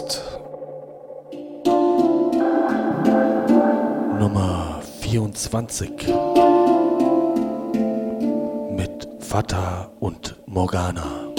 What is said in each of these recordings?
Podcast Nummer 24 mit Fata und Morgana.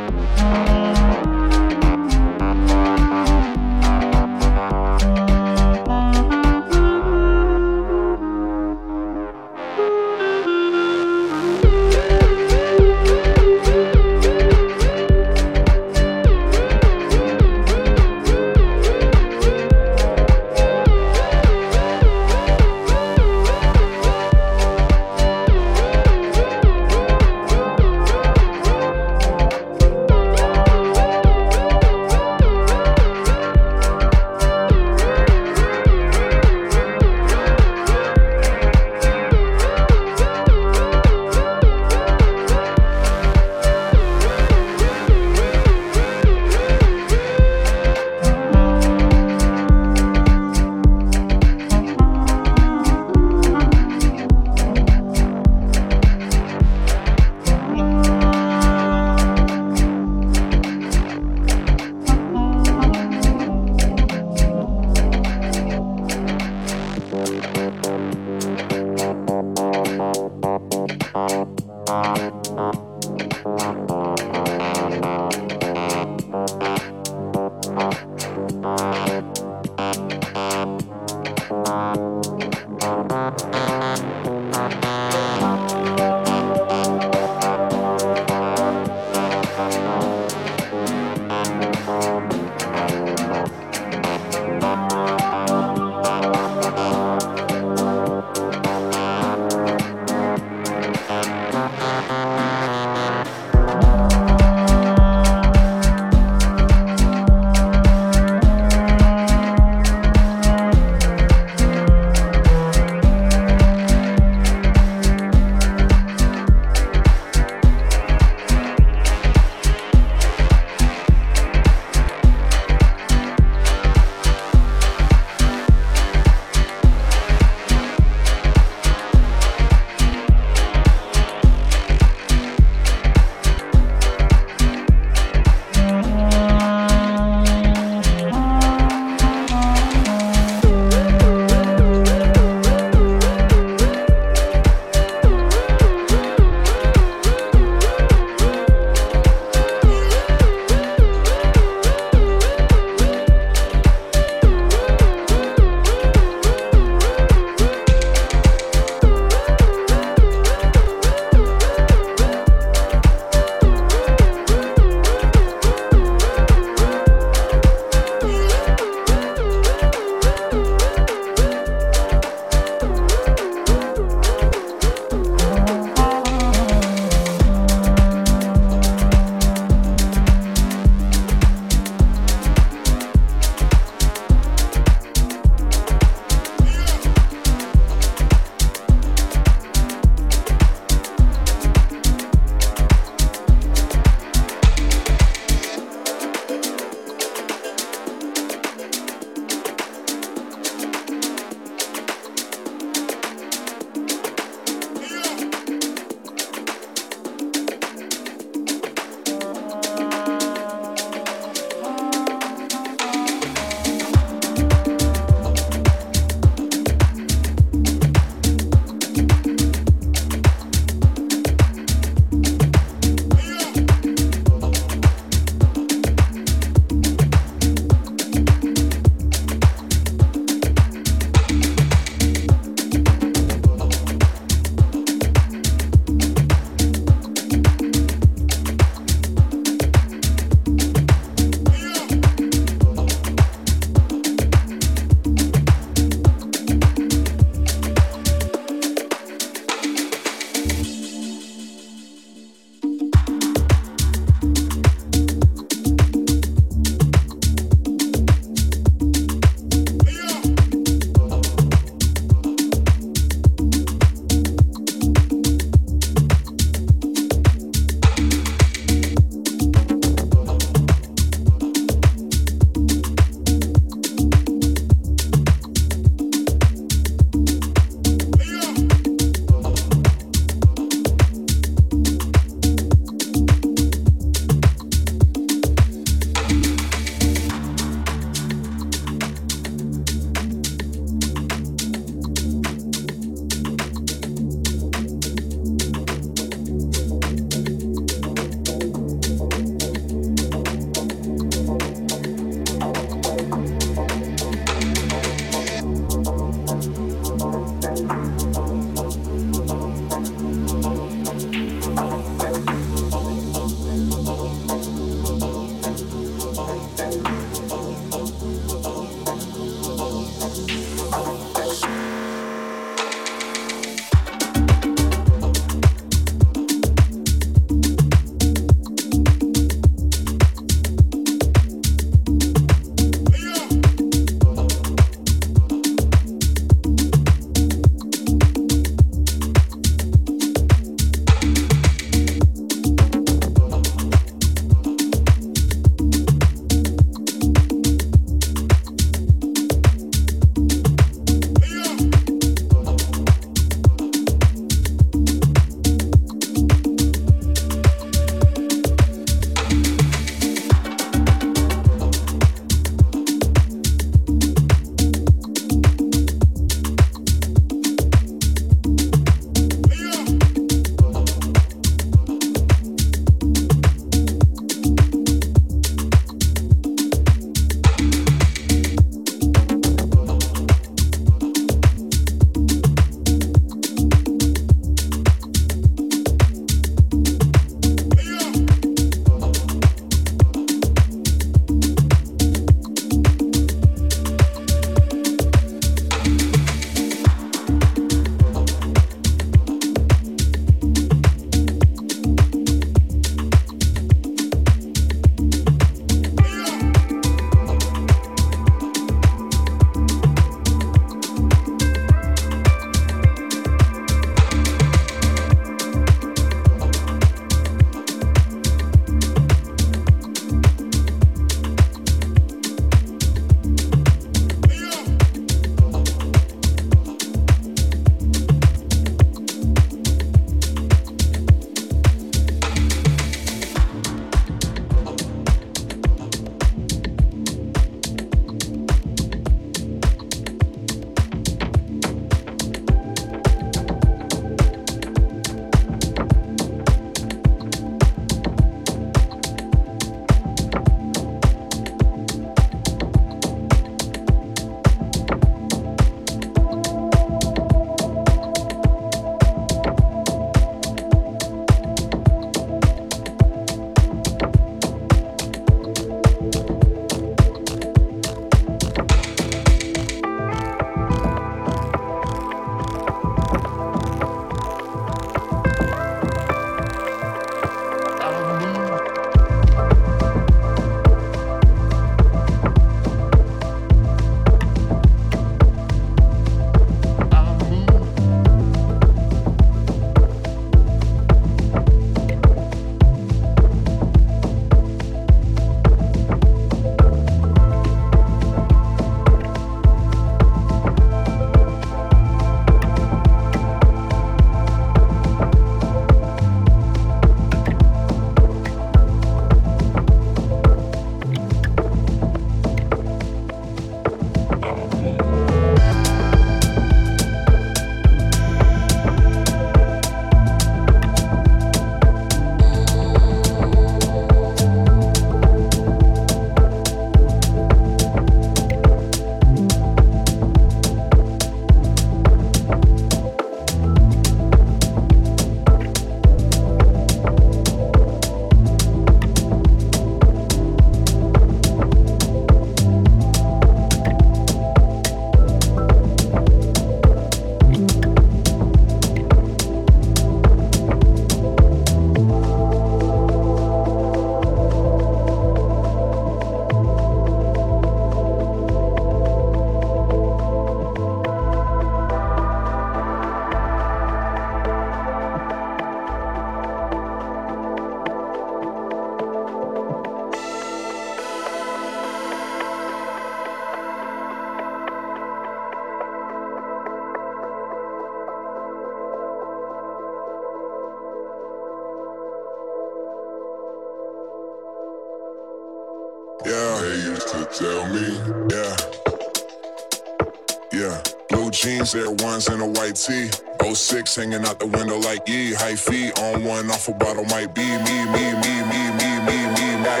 T. 06 hanging out the window like E. High feet on one, off a bottle might be me, me, me, me, me, me, me. me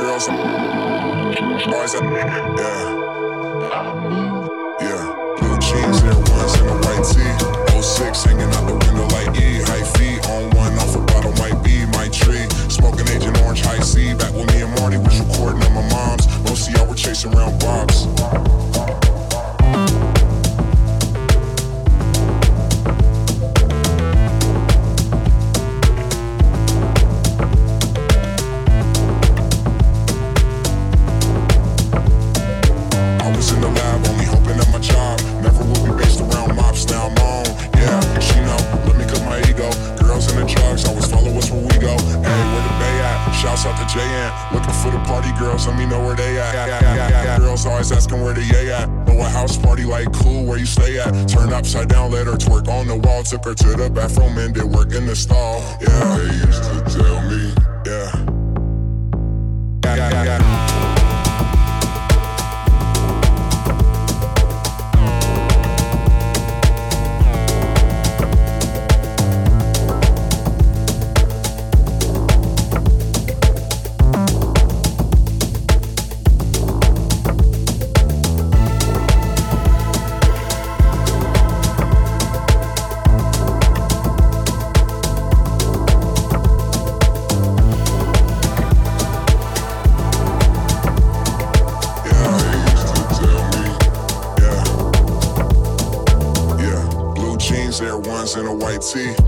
Girls, boys, yeah. asking where the yay at. Know a house party like cool where you stay at. Turn upside down, let her twerk on the wall. Took her to the bathroom and did work in the stall. Yeah, they used to tell me, yeah, yeah, yeah. see.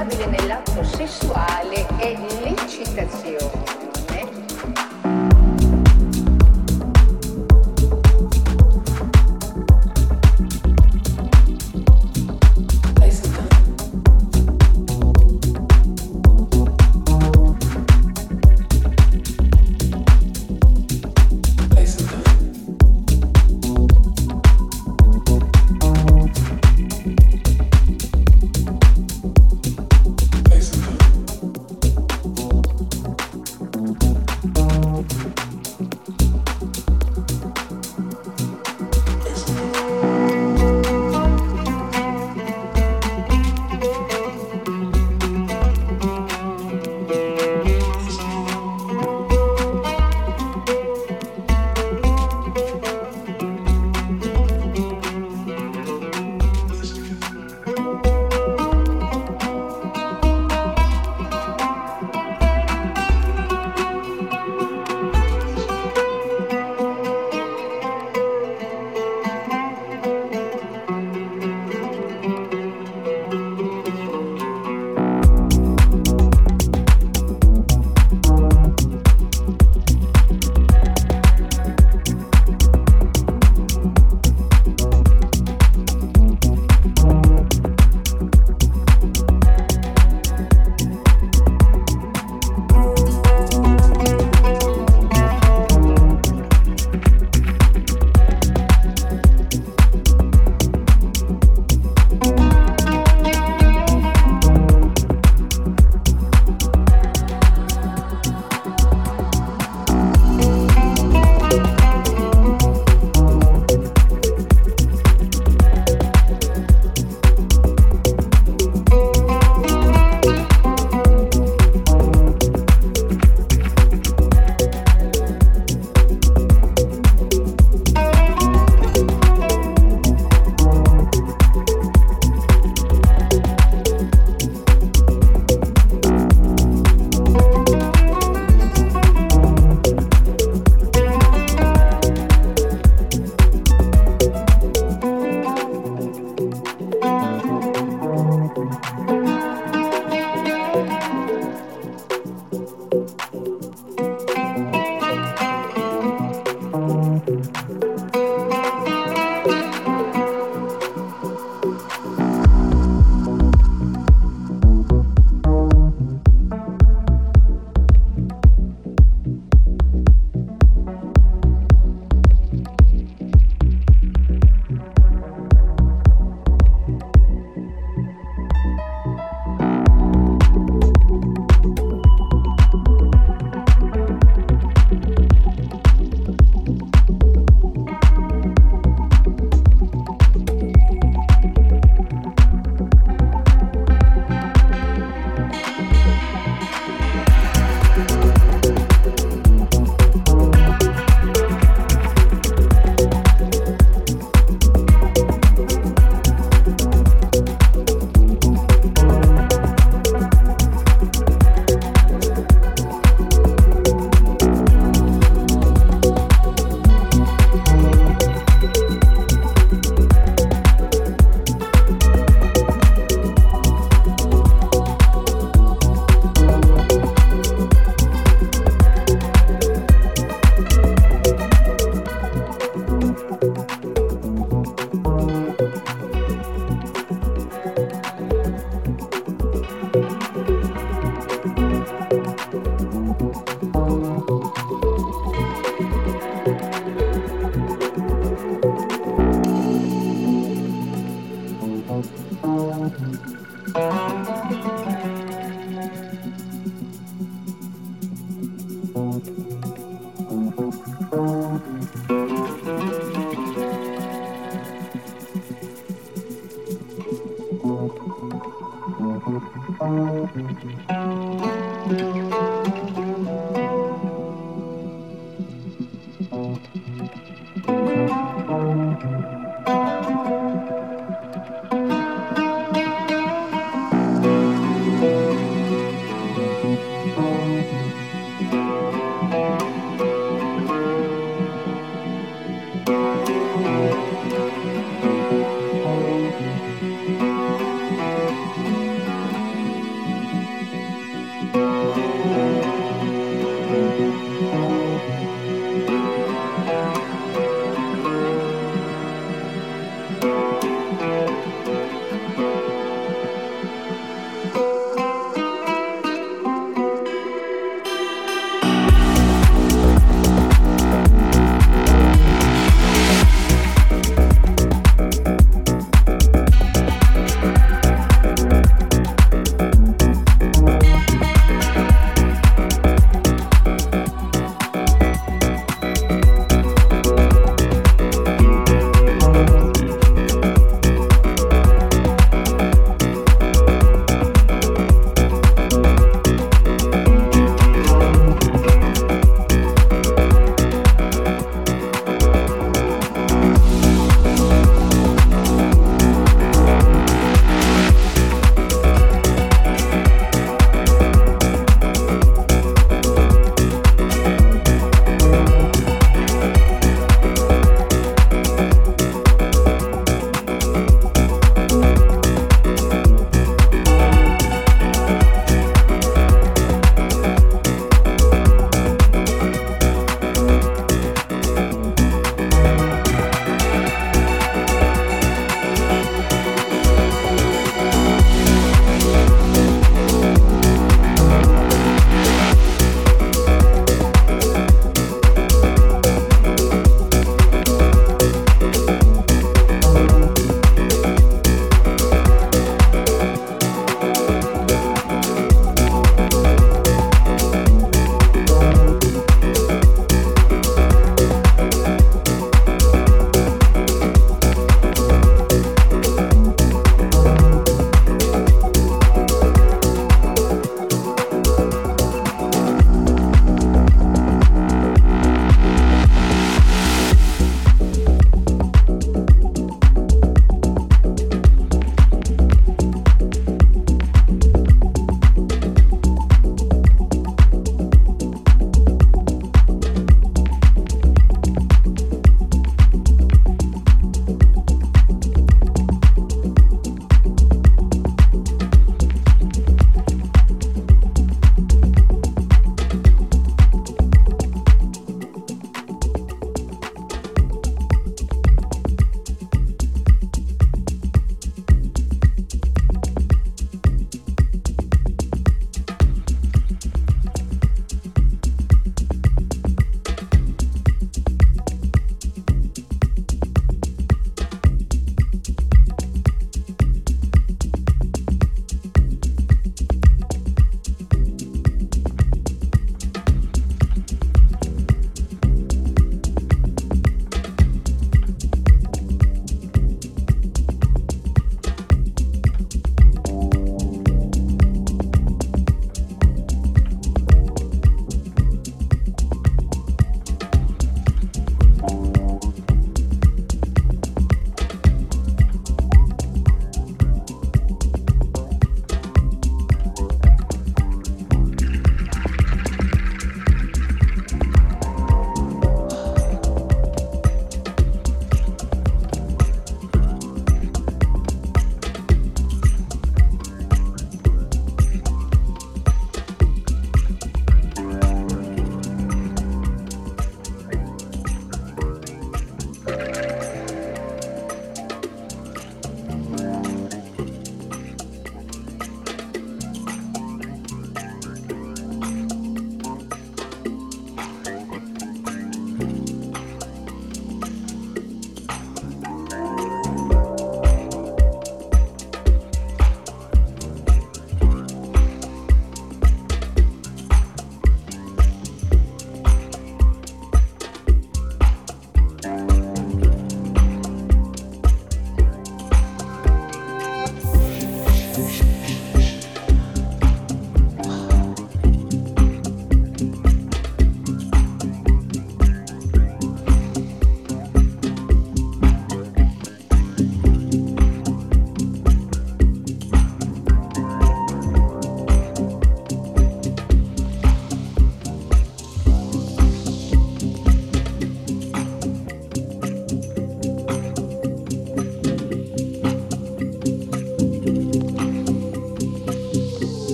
indispensabile nell'atto sessuale è l'eccitazione.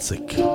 رقصك